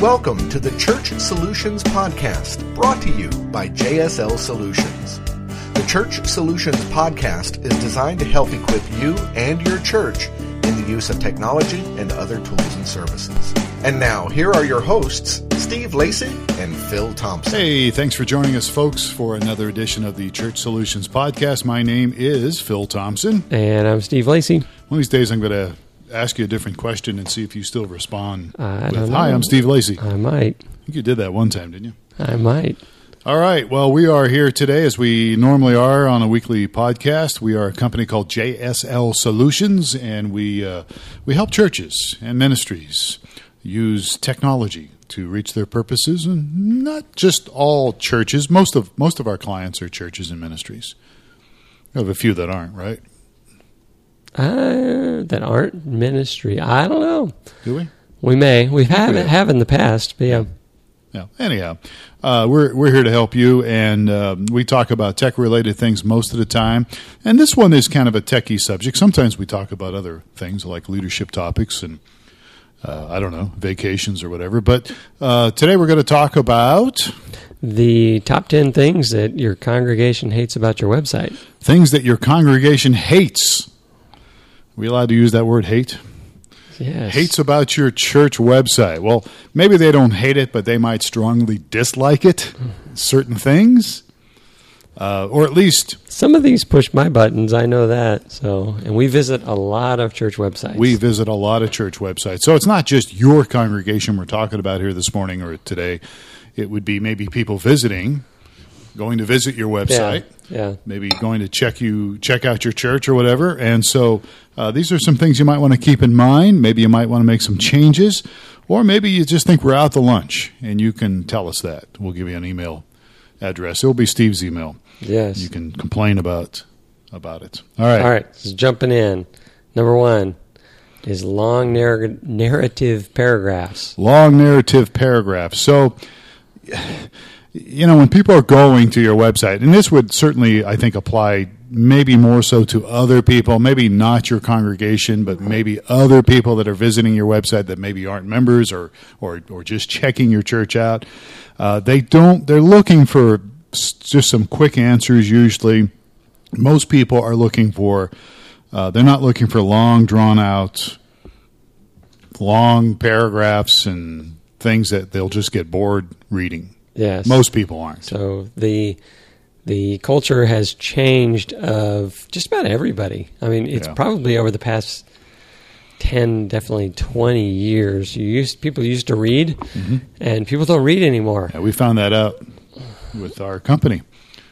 Welcome to the Church Solutions Podcast, brought to you by JSL Solutions. The Church Solutions Podcast is designed to help equip you and your church in the use of technology and other tools and services. And now, here are your hosts, Steve Lacey and Phil Thompson. Hey, thanks for joining us, folks, for another edition of the Church Solutions Podcast. My name is Phil Thompson. And I'm Steve Lacey. One of these days, I'm going to ask you a different question and see if you still respond. I with, Hi. I'm Steve Lacey. I might. I think you did that one time, didn't you? I might. All right. Well, we are here today as we normally are on a weekly podcast. We are a company called JSL Solutions, and we uh, we help churches and ministries use technology to reach their purposes, and not just all churches. Most of most of our clients are churches and ministries. We have a few that aren't, right? Uh, that aren't ministry. I don't know. Do we? We may. We have we have. have in the past, but yeah. Yeah. Anyhow, uh, we're we're here to help you, and um we talk about tech related things most of the time. And this one is kind of a techie subject. Sometimes we talk about other things like leadership topics and uh, I don't know vacations or whatever. But uh, today we're going to talk about The top 10 things that your congregation hates about your website. things that your congregation hates. We allowed to use that word hate? Yes. Hates about your church website. Well, maybe they don't hate it, but they might strongly dislike it. Certain things, uh, or at least Some of these push my buttons. I know that. So, and we visit a lot of church websites. we visit a lot of church websites. So it's not just your congregation we're talking about here this morning or today. It would be maybe people visiting, going to visit your yeah. website. Yeah. maybe going to check you check out your church or whatever. And so uh, these are some things you might want to keep in mind. Maybe you might want to make some changes, or maybe you just think we're out to lunch and you can tell us that. We'll give you an email address. It'll be Steve's email. Yes. You can complain about about it. All right. All right. So jumping in. Number one is long narr- narrative paragraphs. long narrative paragraphs. So, you know, when people are going to your website, and this would certainly, I think, apply maybe more so to other people, maybe not your congregation, but maybe other people that are visiting your website that maybe aren't members or or, or just checking your church out. Uh, they don't. They're looking for just some quick answers. Usually, most people are looking for. Uh, they're not looking for long, drawn out long paragraphs and things that they'll just get bored reading. Yes. Most people aren't. So the the culture has changed of just about everybody. I mean, it's Yeah. probably over the past ten, definitely twenty years. You used people used to read, Mm-hmm. and people don't read anymore. Yeah, we found that out with our company.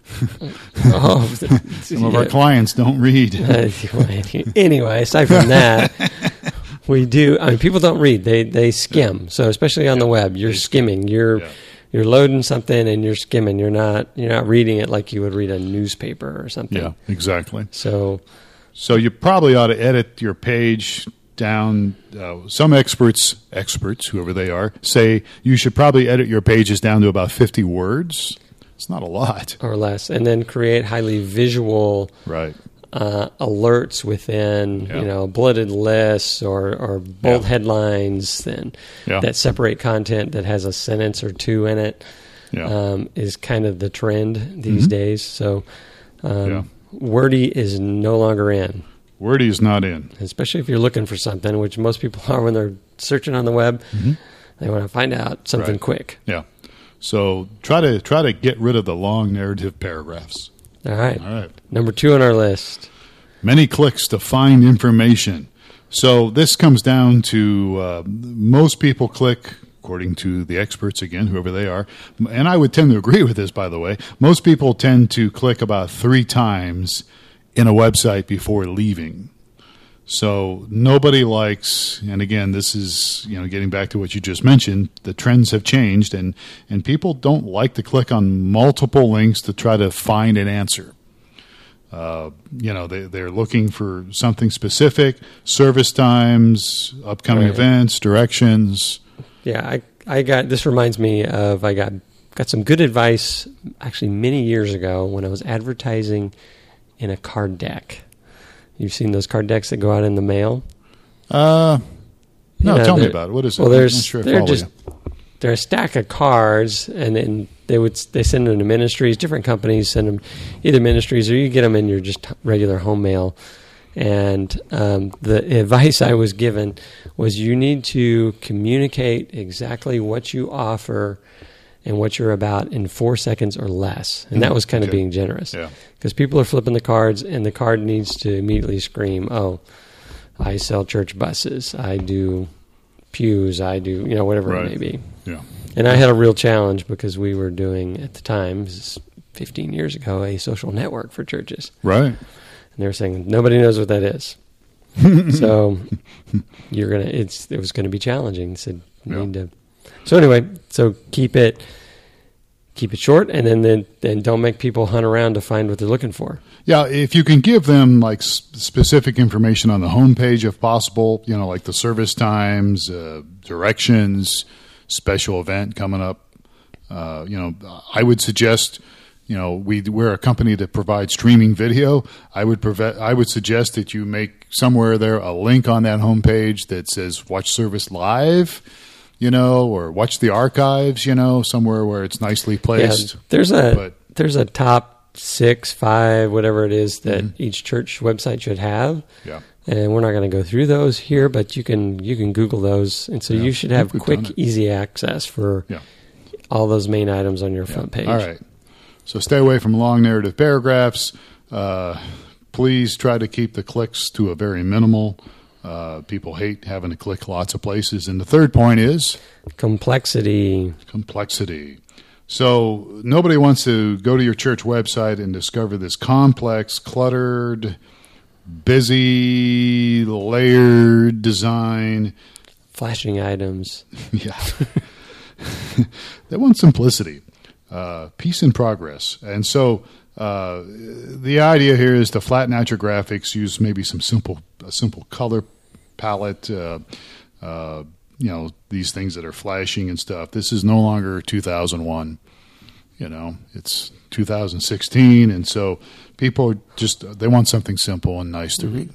oh, Some of our clients don't read. anyway, aside from that, we do. I mean, people don't read; they they skim. So especially on the web, you're skimming. You're Yeah. You're loading something and you're skimming. You're not you're not reading it like you would read a newspaper or something. Yeah, exactly. So So you probably ought to edit your page down. Uh, some experts, experts, whoever they are, say you should probably edit your pages down to about 50 words. It's not a lot. or less, and then create highly visual Right. Uh, alerts within Yeah. you know bulleted lists or or bold Yeah. headlines and Yeah. that separate content that has a sentence or two in it Yeah. um, is kind of the trend these days. So um, Mm-hmm. Wordy is no longer in, Wordy is not in. especially if you're looking for something, which most people are when they're searching on the web. They want to find out something Mm-hmm. Right. quick. Yeah. So try to try to get rid of the long narrative paragraphs. All right. All right. Number two on our list. Many clicks to find information. So this comes down to uh, most people click, according to the experts again, whoever they are, and I would tend to agree with this. By the way, most people tend to click about three times in a website before leaving. So nobody likes, and again, this is you know getting back to what you just mentioned. The trends have changed, and and people don't like to click on multiple links to try to find an answer. Uh, you know, they they're looking for something specific, service times, upcoming Right. events, directions. Yeah, I I got this reminds me of I got got some good advice actually many years ago when I was advertising in a card deck. You've seen those card decks that go out in the mail? Uh, no, Yeah, tell me about it. What is it? Well, there's sure they're just you. they're a stack of cards, and then they would they send them to ministries. Different companies send them either ministries or you get them in your just regular home mail. And um, the advice I was given was you need to communicate exactly what you offer and what you're about in four seconds or less. And that hmm. was kind of Okay. being generous. Yeah. Because people are flipping the cards, and the card needs to immediately scream, "Oh, I sell church buses. I do pews. I do you know whatever Right. it may be." Yeah. And I had a real challenge because we were doing at the time, 15 years ago, a social network for churches, Right. and they were saying nobody knows what that is. so you're gonna it's it was going to be challenging. Said you Yeah. need to. So anyway, so keep it keep it short, and then then then don't make people hunt around to find what they're looking for. Yeah, if you can give them like specific information on the homepage, if possible, you know, like the service times, uh, directions, special event coming up. Uh, you know, I would suggest, you know, we we're a company that provides streaming video. I would preve- I would suggest that you make somewhere there a link on that homepage that says "Watch Service Live," you know, or "Watch the Archives," you know, somewhere where it's nicely placed. Yeah, there's a But- there's a top six, five, whatever it is that each church website should have. Mm-hmm. Yeah. And we're not going to go through those here, but you can you can Google those, and so Yeah, you should have think we've done quick, easy access for Yeah. all those main items on your front page. All right. So stay away from long narrative paragraphs. Uh, please try to keep the clicks to a very minimal. Uh, people hate having to click lots of places. And the third point is Complexity. complexity. So nobody wants to go to your church website and discover this complex, cluttered, busy, layered design. Flashing items. Yeah. they want simplicity, uh, peace and progress. And so uh, the idea here is to flatten out your graphics, use maybe some simple, a simple color palette, uh, uh, you know, these things that are flashing and stuff. This is no longer 2001. You know, it's 2016. And so people just, they want something simple and nice to read.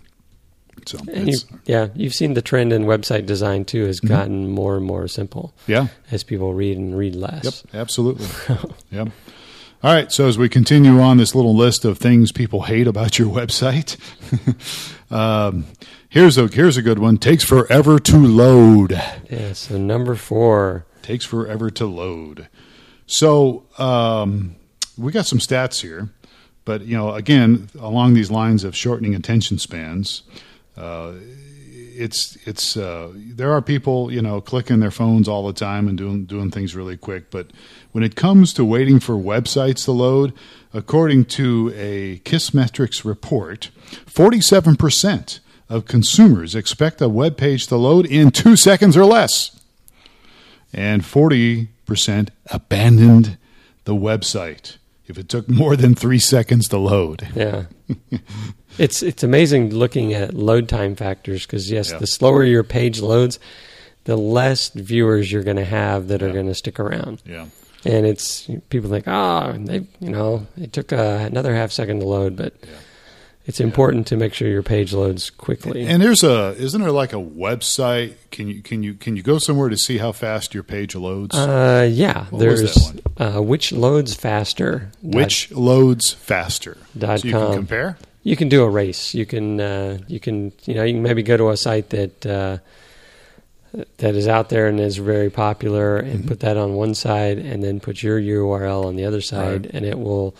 So, you, yeah, you've seen the trend in website design too has gotten more and more simple yeah. as people read and read less. Yep, absolutely. yep. All right, so as we continue on this little list of things people hate about your website, um, here's a here's a good one. Takes forever to load. Yeah. So number four. Takes forever to load. So um, we got some stats here, but you know, again, along these lines of shortening attention spans, uh, it's it's uh, there are people you know clicking their phones all the time and doing doing things really quick. But when it comes to waiting for websites to load, according to a Kissmetrics report, forty seven percent of consumers expect a web page to load in two seconds or less and 40% abandoned the website if it took more than three seconds to load. Yeah. it's it's amazing looking at load time factors because yes, Yeah. the slower your page loads, the less viewers you're going to have that are going to stick around. Yeah. And it's people think, ah, they you know it took uh, another half second to load, but it's important to make sure your page loads quickly. And there's a isn't there like a website? Can you can you can you go somewhere to see how fast your page loads? uh, yeah, What there's Uh, which loads faster. Which loads faster? dot so you com. can compare. You can do a race. You can uh, you can you know you can maybe go to a site that uh, that is out there and is very popular and Mm-hmm. put that on one side and then put your URL on the other side Right. and it will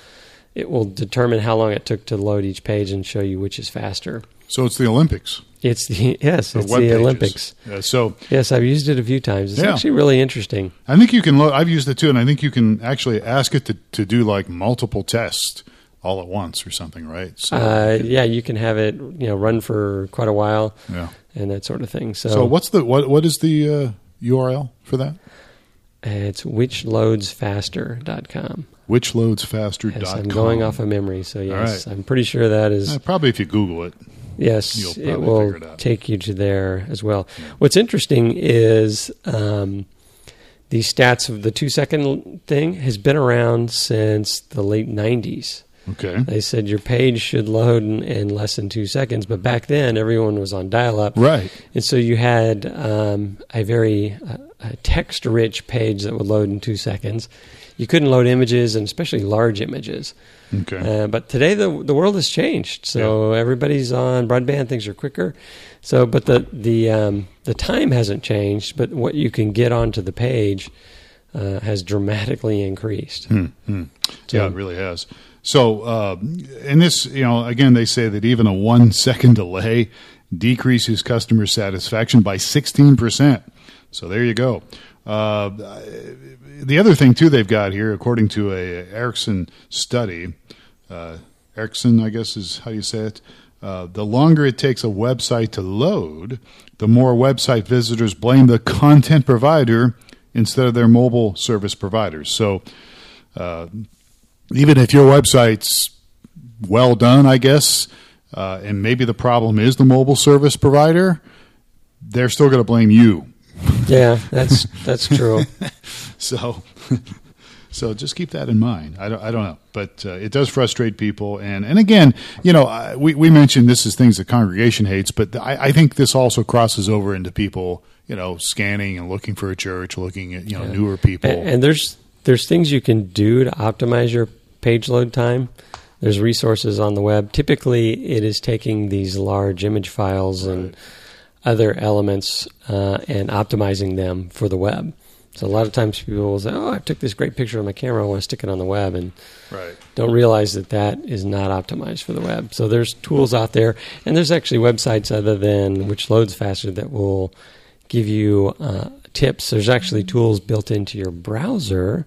it will determine how long it took to load each page and show you which is faster. So it's the Olympics. It's the yes, of it's the pages. Olympics. Uh, so Yes, I've used it a few times. It's Yeah. actually really interesting. I think you can. Lo- I've used it too, and I think you can actually ask it to, to do like multiple tests all at once or something, right? So Uh, yeah, you can have it you know run for quite a while yeah. and that sort of thing. So, So what's the what what is the uh, URL for that? it's whichloadsfaster.com. Whichloadsfaster.com. Yes, I'm going off of memory, so yes, right. I'm pretty sure that is Uh, probably if you Google it. yes. you'll It will it out. take you to there as well. What's interesting is um, the stats of the two second thing has been around since the late '90s. Okay. They said your page should load in, in less than two seconds, but back then everyone was on dial-up, Right. and so you had um, a very uh, text rich page that would load in two seconds. You couldn't load images, and especially large images. Okay. Uh, but today the the world has changed, so everybody's on broadband. Things are quicker. So, but the the um, the time hasn't changed, but what you can get onto the page uh, has dramatically increased. Hmm, hmm. Yeah, it really has. So, uh, in this, you know, again, they say that even a one second delay decreases customer satisfaction by 16%. So, there you go. Uh, the other thing, too, they've got here, according to a Ericsson study, uh, Ericsson, I guess is how you say it. Uh, the longer it takes a website to load, the more website visitors blame the content provider instead of their mobile service providers. So, uh, even if your website's well done, I guess, uh, and maybe the problem is the mobile service provider, they're still going to blame you. Yeah, that's that's true. so, so just keep that in mind. I don't, I don't know, but uh, it does frustrate people. And and again, you know, I, we we mentioned this is things the congregation hates, but I, I think this also crosses over into people, you know, scanning and looking for a church, looking at you know Yeah. newer people. And, and there's there's things you can do to optimize your page load time. There's resources on the web. Typically, it is taking these large image files and other elements uh, and optimizing them for the web. So a lot of times people will say, "Oh, I took this great picture on my camera. I want to stick it on the web," and right. don't realize that that is not optimized for the web. So there's tools out there, and there's actually websites other than which loads faster that will give you uh, tips. There's actually tools built into your browser,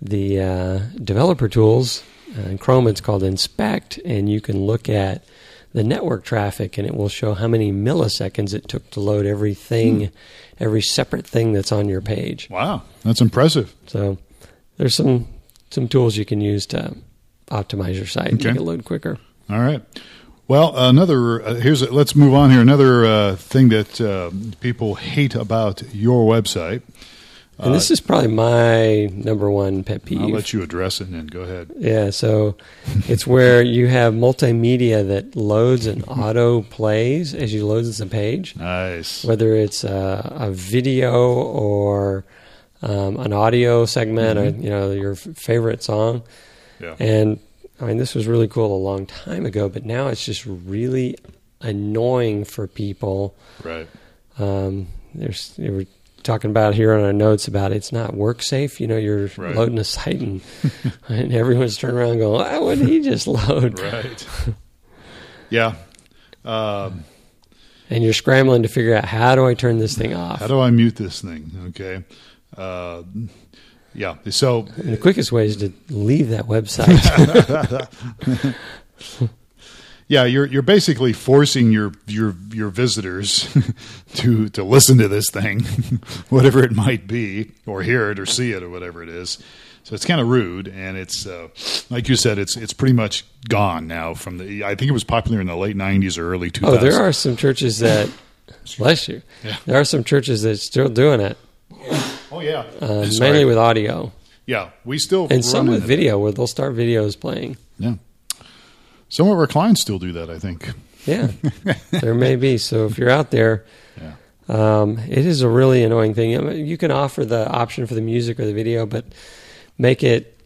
the uh, developer tools. Uh, in Chrome, it's called Inspect, and you can look at the network traffic, and it will show how many milliseconds it took to load everything, every separate thing that's on your page. Wow, that's impressive. So there's some some tools you can use to optimize your site and Okay. make it load quicker. All right. Well, another uh, here's a, let's move on here. Another uh, thing that uh, people hate about your website. And this is probably my number one pet peeve. Uh, I'll let you address it and then go ahead. Yeah, so it's where you have multimedia that loads and auto plays as you load the page, Nice. whether it's a, a video or um, an audio segment or you know your favorite song. Yeah. And I mean, this was really cool a long time ago, but now it's just really annoying for people. Right. Um, there's they were talking about here on our notes about it's not work safe. You know, you're Right. loading a site and, and everyone's turning around going, "Ah, "What did he just load?" Right. yeah. Um, And you're scrambling to figure out how do I turn this thing off. how do I mute this thing? Okay. Uh, yeah. So And the quickest way is to leave that website. Yeah, you're you're basically forcing your your your visitors to to listen to this thing, whatever it might be, or hear it, or see it, or whatever it is. So it's kind of rude, and it's uh, like you said, it's it's pretty much gone now. From the, I think it was popular in the late '90s or early 2000s. oh, there are some churches that, bless you, Yeah. there are some churches that still doing it, Oh yeah, uh, mainly with audio yeah. We still and some with video where they'll start videos playing. Yeah. Some of our clients still do that, I think. Yeah, there may be. So if you're out there, Yeah. um, it is a really annoying thing. I mean, you can offer the option for the music or the video, but make it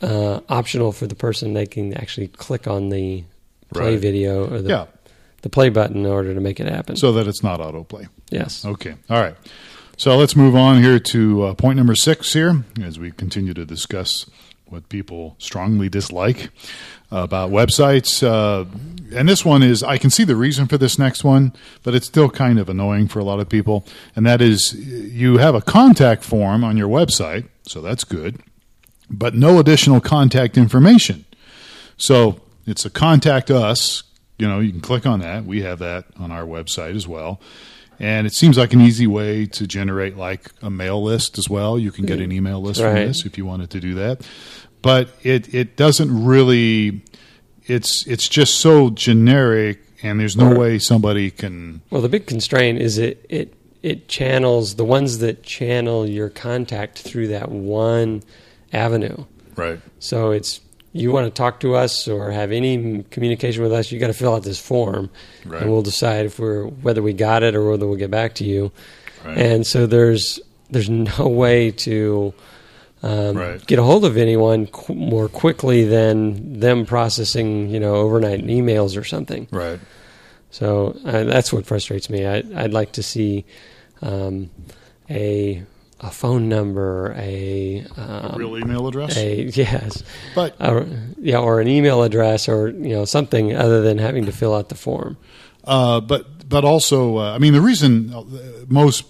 uh, optional for the person. They can actually click on the play Right. video or the, Yeah. the play button in order to make it happen. So that it's not autoplay. yes. Okay. All right. So let's move on here to uh, point number six here as we continue to discuss what people strongly dislike about websites. Uh, and this one is, I can see the reason for this next one, but it's still kind of annoying for a lot of people. And that is, you have a contact form on your website, so that's good, but no additional contact information. So it's a contact us. You know, you can click on that. We have that on our website as well. And it seems like an easy way to generate like a mail list as well. You can get an email list from this if you wanted to do that. But it it doesn't really it's it's just so generic and there's no Right. way somebody can Well, the big constraint is it it it channels the ones that channel your contact through that one avenue. Right. So it's you want to talk to us or have any communication with us, you got to fill out this form, Right. and we'll decide if we're whether we got it or whether we'll get back to you. Right. And so there's there's no way to um, Right. get a hold of anyone qu- more quickly than them processing, you know, overnight emails or something. Right. So uh, that's what frustrates me. I, I'd like to see um, a a phone number, a um, Real email address. a yes, But a, yeah, or an email address, or you know something other than having to fill out the form. Uh, but but also, uh, I mean, the reason uh, most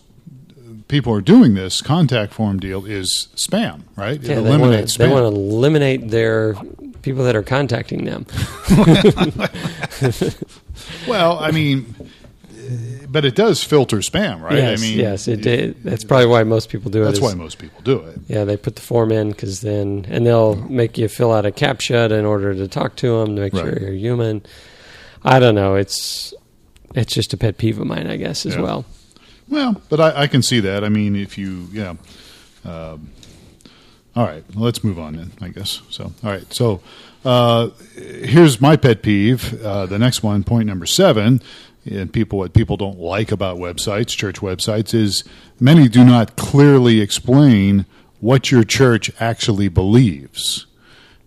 people are doing this contact form deal is spam, right? It Yeah, they eliminates want to eliminate their people that are contacting them. well, I mean, but it does filter spam, right? Yes, I mean, yes, it, it, that's probably why most people do it. That's is- why most people do it. Yeah, they put the form in because then, and they'll make you fill out a captcha in order to talk to them to make sure you're human. I don't know. It's it's just a pet peeve of mine, I guess, as Yeah. well. Well, but I, I can see that. I mean, if you, yeah. Um, all right, well, let's move on then, I guess. So, all right. So, uh, here's my pet peeve. Uh, the next one, point number seven, and people what people don't like about websites, church websites, is many do not clearly explain what your church actually believes.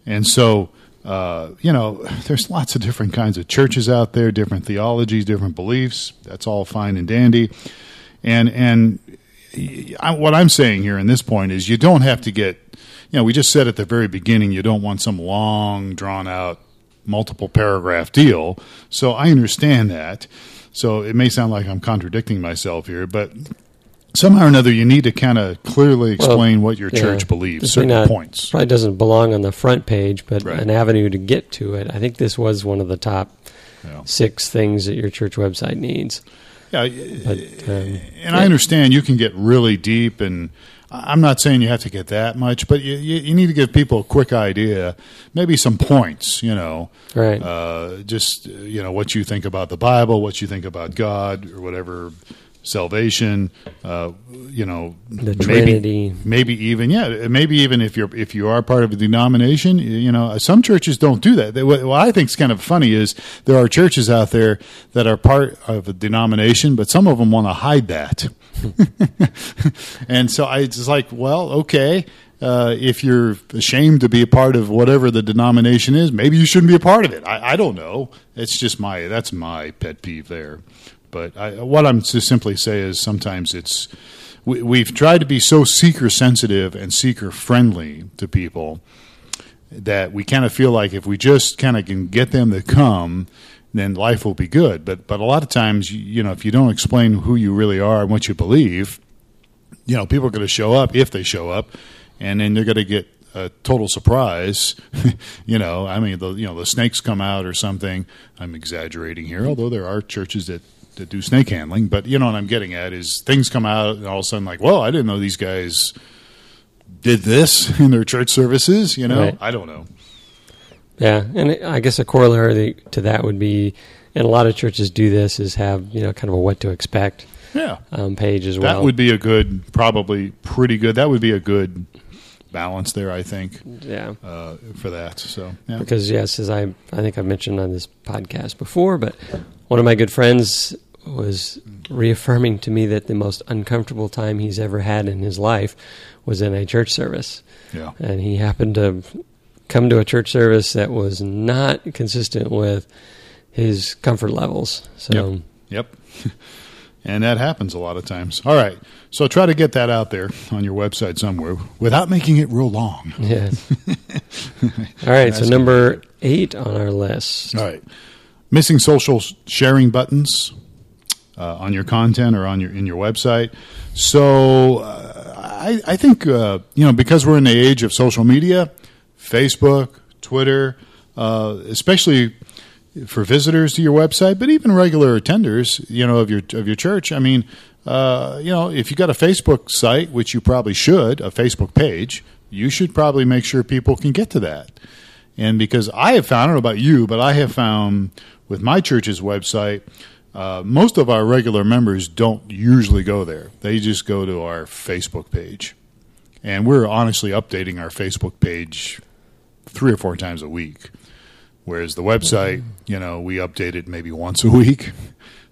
And so, uh, you know, there's lots of different kinds of churches out there, different theologies, different beliefs. That's all fine and dandy. And and I, what I'm saying here in this point is you don't have to get, you know, we just said at the very beginning you don't want some long, drawn out, multiple paragraph deal. So I understand that. So it may sound like I'm contradicting myself here, but somehow or another you need to kind of clearly explain what your Yeah. church believes, certain not- points. Probably doesn't belong on the front page, but Right. an avenue to get to it. I think this was one of the top Yeah. six things that your church website needs. Yeah, But um, and I understand you can get really deep, and I'm not saying you have to get that much, but you, you, you need to give people a quick idea, maybe some points, you know, right, uh, just you know what you think about the Bible, what you think about God, or whatever, salvation, uh, you know, The maybe, Trinity. maybe even yeah, maybe even if you're if you are part of a denomination, you know, some churches don't do that. They, what, what I think is kind of funny is there are churches out there that are part of a denomination, but some of them want to hide that. and so I it's just like, well, okay. Uh, if you're ashamed to be a part of whatever the denomination is, maybe you shouldn't be a part of it. I, I don't know. It's just my that's my pet peeve there. But I, what I'm to simply say is sometimes it's we, we've tried to be so seeker sensitive and seeker friendly to people that we kind of feel like if we just kind of can get them to come, then life will be good. But but a lot of times, you, know, if you don't explain who you really are and what you believe, you know, people are going to show up if they show up, and then they're going to get a total surprise. you know, I mean, the you know the snakes come out or something. I'm exaggerating here, although there are churches that. That do snake handling, but you know what I'm getting at is things come out and all of a sudden like, well, I didn't know these guys did this in their church services. You know, Right. I don't know. Yeah, and I guess a corollary to that would be, and a lot of churches do this, is have you know kind of a what to expect Yeah, um, page as well. that would be a good, probably pretty good. That would be a good balance there, I think, yeah. uh, for that. So yeah, Because yes, as I I think I've mentioned on this podcast before, but one of my good friends was reaffirming to me that the most uncomfortable time he's ever had in his life was in a church service, yeah, and he happened to come to a church service that was not consistent with his comfort levels. So yep. and that happens a lot of times. All right, so try to get that out there on your website somewhere without making it real long. yes. All right, so number eight on our list. All right. Missing social sharing buttons uh, on your content or on your in your website. So uh, I, I think uh, you know because we're in the age of social media, Facebook, Twitter, uh, especially for visitors to your website, but even regular attenders, you know, of your of your church. I mean, uh, you know, if you got a Facebook site, which you probably should, a Facebook page, you should probably make sure people can get to that. And because I have found, I don't know about you, but I have found with my church's website, uh, most of our regular members don't usually go there. They just go to our Facebook page. And we're honestly updating our Facebook page three or four times a week. Whereas the website, you know, we update it maybe once a week.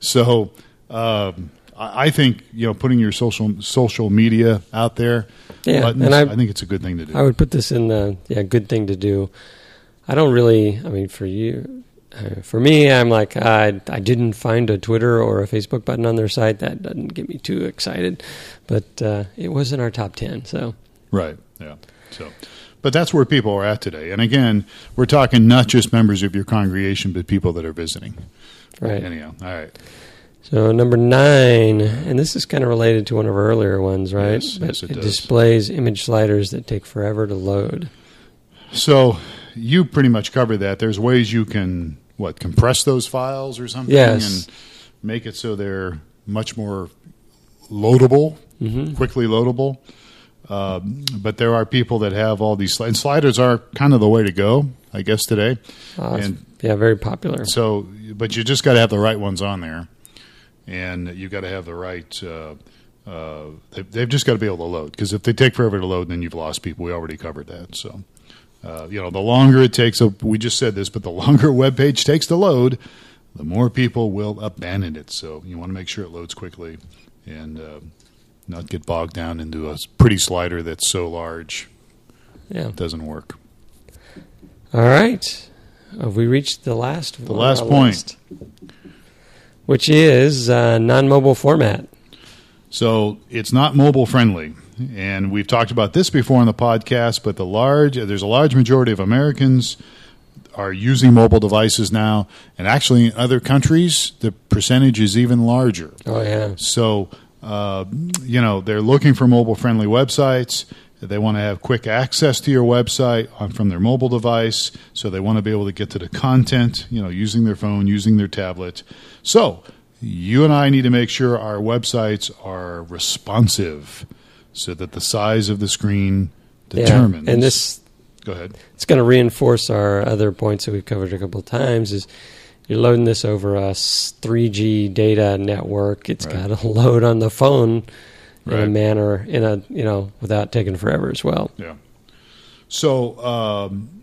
So, um, I I think you know putting your social social media out there, Yeah, buttons, and I- I think it's a good thing to do. I would put this in the yeah good thing to do. I don't really. I mean, for you, uh, for me, I'm like I I didn't find a Twitter or a Facebook button on their site. That doesn't get me too excited, but uh, it was in our top ten. So Right. Yeah. So, but that's where people are at today. And again, we're talking not just members of your congregation, but people that are visiting. right. Anyhow, all right. So number nine, and this is kind of related to one of our earlier ones, right? Yes, But yes, it does. displays image sliders that take forever to load. So you pretty much covered that. There's ways you can what compress those files or something, Yes. and make it so they're much more loadable, Mm-hmm. quickly loadable. Um, but there are people that have all these sli- and sliders are kind of the way to go, I guess today. Uh, And- yeah, very popular. So, but you just got to have the right ones on there, and you got to have the right. Uh, uh, they, they've just got to be able to load because if they take forever to load, then you've lost people. We already covered that. So, uh, you know, the longer it takes, we just said this, but the longer a web page takes to load, the more people will abandon it. So, you want to make sure it loads quickly and uh, not get bogged down into a pretty slider that's so large Yeah. it doesn't work. All right. Have we reached the last The last point. list? which is uh, non-mobile format. So it's not mobile friendly. And we've talked about this before on the podcast, but the large there's a large majority of Americans are using mobile devices now, and actually in other countries the percentage is even larger. Oh yeah. So uh, you know they're looking for mobile friendly websites. They want to have quick access to your website on, from their mobile device, so they want to be able to get to the content, you know, using their phone, using their tablet. So you and I need to make sure our websites are responsive, so that the size of the screen determines. Yeah. And this go ahead. it's going to reinforce our other points that we've covered a couple of times is you're loading this over a 3G data network. It's Right. got to load on the phone in a manner in a you know without taking forever as well. Yeah. So um,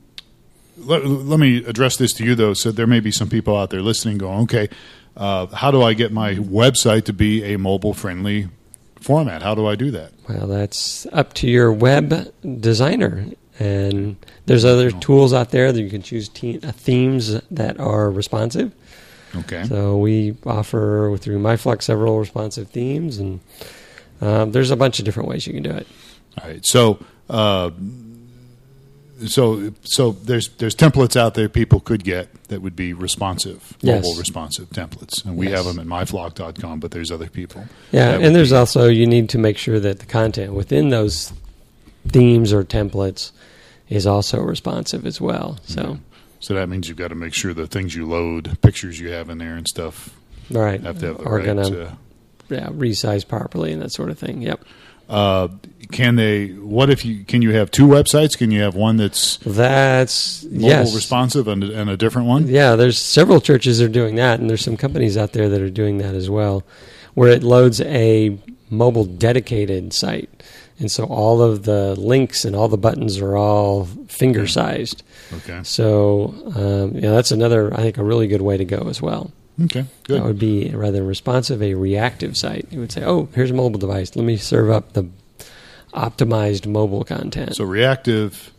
let, let me address this to you, though. So there may be some people out there listening going, okay, uh, how do I get my website to be a mobile friendly format? How do I do that? Well, that's up to your web designer. And there's other tools out there that you can choose te- uh, themes that are responsive. Okay. So we offer through MyFlock several responsive themes, and um, there's a bunch of different ways you can do it. All right. So, uh, so, so there's there's templates out there people could get that would be responsive, Yes. mobile responsive templates, and we Yes. have them at myflock.com. But there's other people. Yeah, and there's be- also you need to make sure that the content within those themes or templates is also responsive as well. So, so that means you've got to make sure the things you load, pictures you have in there, and stuff right, have to have the are right. gonna uh, yeah resize properly and that sort of thing. Yep, Uh, can they? What if you can you have two websites? Can you have one that's that's mobile yes. responsive and, and a different one? Yeah, there's several churches that are doing that, and there's some companies out there that are doing that as well, where it loads a mobile dedicated site, and so all of the links and all the buttons are all finger sized. Okay. So um, yeah, that's another I think a really good way to go as well. Okay. Good. That would be rather than responsive, a reactive site. It would say, "Oh, here's a mobile device. Let me serve up the optimized mobile content." So reactive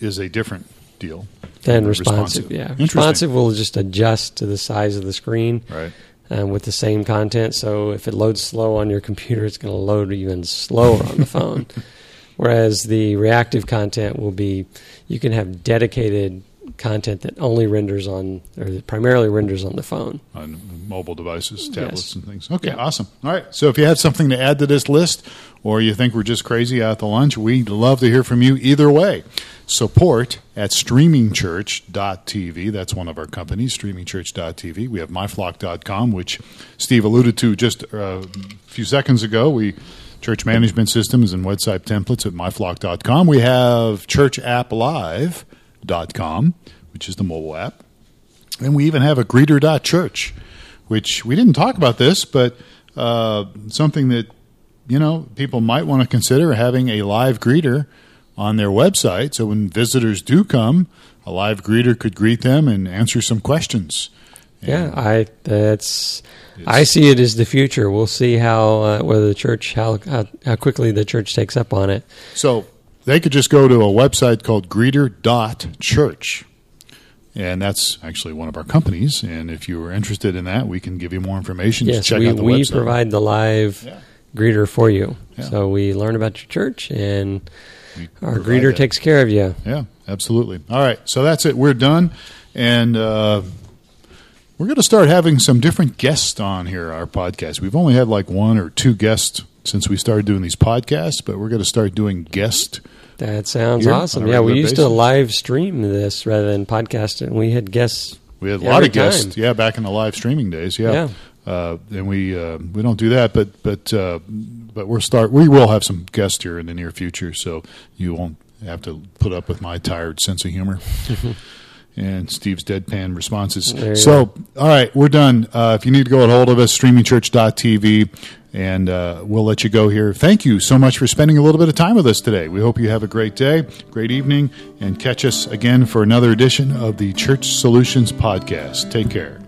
is a different deal. than responsive, yeah, responsive will just adjust to the size of the screen. Right. um, with the same content. So if it loads slow on your computer, it's going to load even slower on the phone. Whereas the reactive content will be, you can have dedicated content that only renders on, or that primarily renders on the phone. on mobile devices, tablets, Yes. and things. Okay, Yeah. awesome. All right. So if you have something to add to this list, or you think we're just crazy out to lunch, we'd love to hear from you either way. Support at streamingchurch.tv. That's one of our companies, streamingchurch.tv. We have myflock.com, which Steve alluded to just uh, a few seconds ago. We church management systems and website templates at myflock.com. We have churchapplive.com, which is the mobile app. And we even have a greeter.church, which we didn't talk about this, but uh, something that, you know, people might want to consider having a live greeter on their website. So when visitors do come, a live greeter could greet them and answer some questions. Yeah, I that's I see it as the future. We'll see how uh, whether the church how, how how quickly the church takes up on it. So they could just go to a website called greeter.church. And that's actually one of our companies. And if you are interested in that, we can give you more information. Just Yes, check we out the we website. provide the live Yeah. greeter for you. Yeah. So we learn about your church, and We our greeter that. takes care of you. Yeah, absolutely. All right, so that's it. We're done, and uh, we're going to start having some different guests on here. Our podcast. We've only had like one or two guests since we started doing these podcasts, but we're going to start doing guest. That sounds awesome. Yeah, we used to live stream this rather than podcast, and we had guests. We had a lot of guests, time. yeah, back in the live streaming days, yeah. Yeah. Uh, and we uh, we don't do that, but but uh, but we're start. We will have some guests here in the near future, so you won't have to put up with my tired sense of humor. and Steve's deadpan responses. So, all right, we're done. Uh, if you need to go a hold of us, streamingchurch.tv, and uh, we'll let you go here. Thank you so much for spending a little bit of time with us today. We hope you have a great day, great evening, and catch us again for another edition of the Church Solutions Podcast. Take care.